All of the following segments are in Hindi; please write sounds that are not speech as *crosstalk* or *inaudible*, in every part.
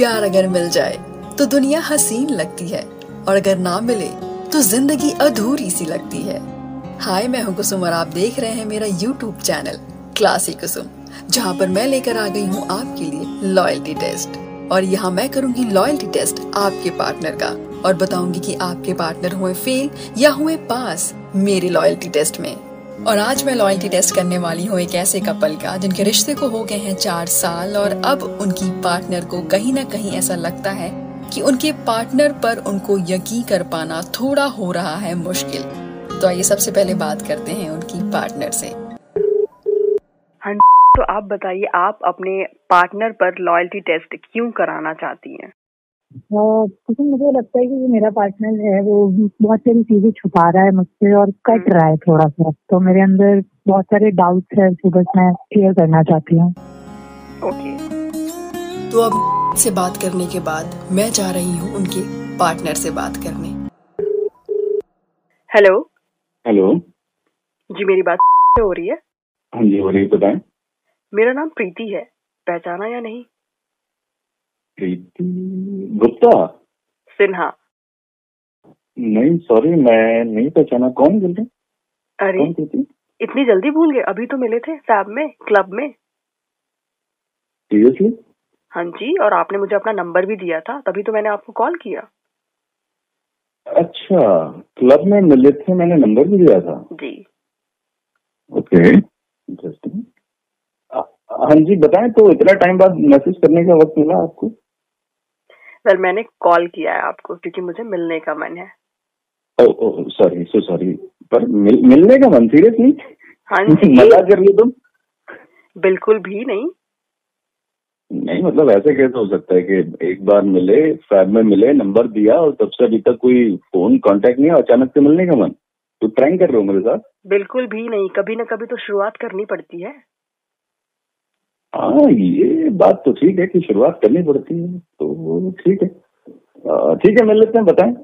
प्यार अगर मिल जाए तो दुनिया हसीन लगती है, और अगर ना मिले तो ज़िंदगी अधूरी सी लगती है। हाय, मैं हूँ कुसुम, और आप देख रहे हैं मेरा यूट्यूब चैनल, क्लासी कुसुम, जहाँ पर मैं लेकर आ गई हूँ आपके लिए लॉयल्टी टेस्ट और यहाँ मैं करूँगी लॉयल्टी टेस्ट आपके पार्टनर का, और बताऊँगी कि आपके पार्टनर हुए फेल या हुए पास मेरे लॉयल्टी टेस्ट में। और आज मैं लॉयल्टी टेस्ट करने वाली हूँ एक ऐसे कपल का, जिनके रिश्ते को हो गए हैं चार साल, और अब उनकी पार्टनर को कहीं ना कहीं ऐसा लगता है कि उनके पार्टनर पर उनको यकीन कर पाना थोड़ा हो रहा है मुश्किल। तो आइए सबसे पहले बात करते हैं उनकी पार्टनर से। हाँ तो आप बताइए, आप अपने पार्टनर पर लॉयल्टी टेस्ट क्यों कराना चाहती हैं? क्योंकि मुझे लगता है कि जो मेरा पार्टनर है वो बहुत सारी चीज़ें छुपा रहा है मुझसे और कट रहा है थोड़ा सा तो मेरे अंदर बहुत सारे डाउट्स है जो बस मैं क्लियर करना चाहती हूँ। ओके तो अब से बात करने के बाद मैं जा रही हूँ उनके पार्टनर से बात करने। हेलो हेलो जी मेरी बात हो रही है। हाँ जी हो रही है बताएँ। मेरा नाम प्रीति है। पहचाना या नहीं? प्रीति? गुप्ता? सिन्हा। नहीं सॉरी मैं नहीं पहचाना। कौन बोल रहे अरे कौन इतनी जल्दी भूल गए। अभी तो मिले थे सैब में क्लब में। सीरियसली हाँ जी और आपने मुझे अपना नंबर भी दिया था तभी तो मैंने आपको कॉल किया। अच्छा क्लब में मिले थे मैंने नंबर भी दिया था। जी। ओके इंटरेस्टिंग हाँ जी बताएँ तो इतना टाइम बाद मैसेज करने का वक्त मिला आपको? वेल मैंने कॉल किया है आपको क्योंकि मुझे मिलने का मन है। ओह सॉरी सो सॉरी पर मिल, मिलने का मन सीरियसली हाँ जी। मज़ा कर ली तुम? बिल्कुल भी नहीं। नहीं मतलब ऐसे कैसे हो सकता है कि एक बार मिले फैब में मिले नंबर दिया और तब से अभी तक कोई फ़ोन कांटेक्ट नहीं अचानक से मिलने का मन? तो प्रैंक कर रहे हो मेरे साथ? बिल्कुल भी नहीं। कभी ना कभी तो शुरुआत करनी पड़ती है। हाँ ये बात तो ठीक है कि शुरुआत करनी पड़ती है तो ठीक है। ठीक है मिल लेते हैं बताएँ।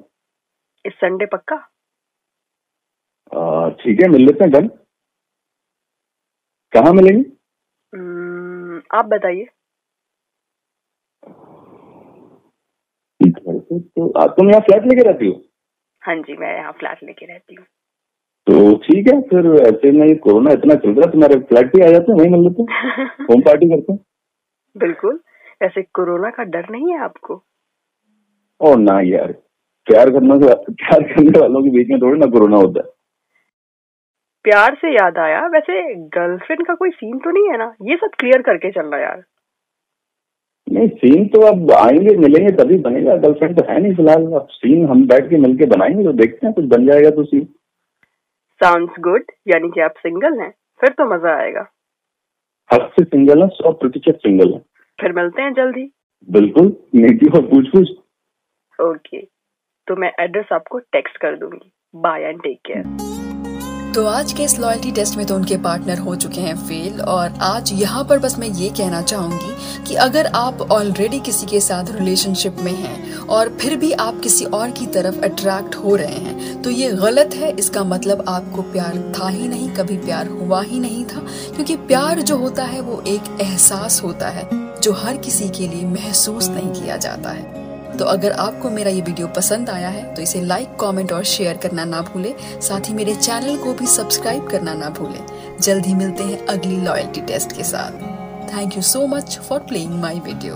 इस संडे पक्का? ठीक है मिल लेते हैं डन। कहाँ मिलेंगे? हम्म, आप बताइए। घर तो तुम यहाँ फ्लैट लेके रहती हो? हाँ जी मैं यहाँ फ्लैट लेके रहती हूँ। तो ठीक है फिर ऐसे में कोरोना इतना चल रहा है तुम्हारे फ्लैट भी आ जाते हैं वहीं मिल लेते हैं। *laughs* होम पार्टी करते हैं। बिल्कुल। ऐसे कोरोना का डर नहीं है आपको? और ना यार। प्यार करने से प्यार करने वालों के बीच में थोड़ी ना कोरोना होता है। प्यार से याद आया वैसे गर्लफ्रेंड का कोई सीन तो नहीं है ना? ये सब क्लियर करके चलना यार। नहीं सीन तो अब आएँगे मिलेंगे तभी बनेगा। गर्लफ्रेंड तो है नहीं फ़िलहाल। अब सीन हम बैठ के मिलके बनाएँगे तो देखते हैं कुछ बन जाएगा तो सीन साउंड्स गुड यानी कि आप सिंगल हैं फिर तो मज़ा आएगा। हद से सिंगल है सौ प्रतिशत सिंगल है। फिर मिलते हैं जल्दी। बिल्कुल नीति और पूछ पूछ ओके तो मैं एड्रेस आपको टेक्स्ट कर दूँगी। बाय एंड टेक केयर तो आज के इस लॉयल्टी टेस्ट में तो उनके पार्टनर हो चुके हैं फेल और आज यहाँ पर बस मैं ये कहना चाहूँगी कि अगर आप ऑलरेडी किसी के साथ रिलेशनशिप में हैं और फिर भी आप किसी और की तरफ़ अट्रैक्ट हो रहे हैं। तो ये गलत है, इसका मतलब आपको प्यार था ही नहीं, कभी प्यार हुआ ही नहीं था, क्योंकि प्यार जो होता है वो एक एहसास होता है, जो हर किसी के लिए महसूस नहीं किया जाता है। तो अगर आपको मेरा ये वीडियो पसंद आया है तो इसे लाइक कमेंट और शेयर करना ना भूलें। साथ ही मेरे चैनल को भी सब्सक्राइब करना ना भूलें। जल्द ही मिलते हैं अगली लॉयल्टी टेस्ट के साथ। Thank you so much for playing my video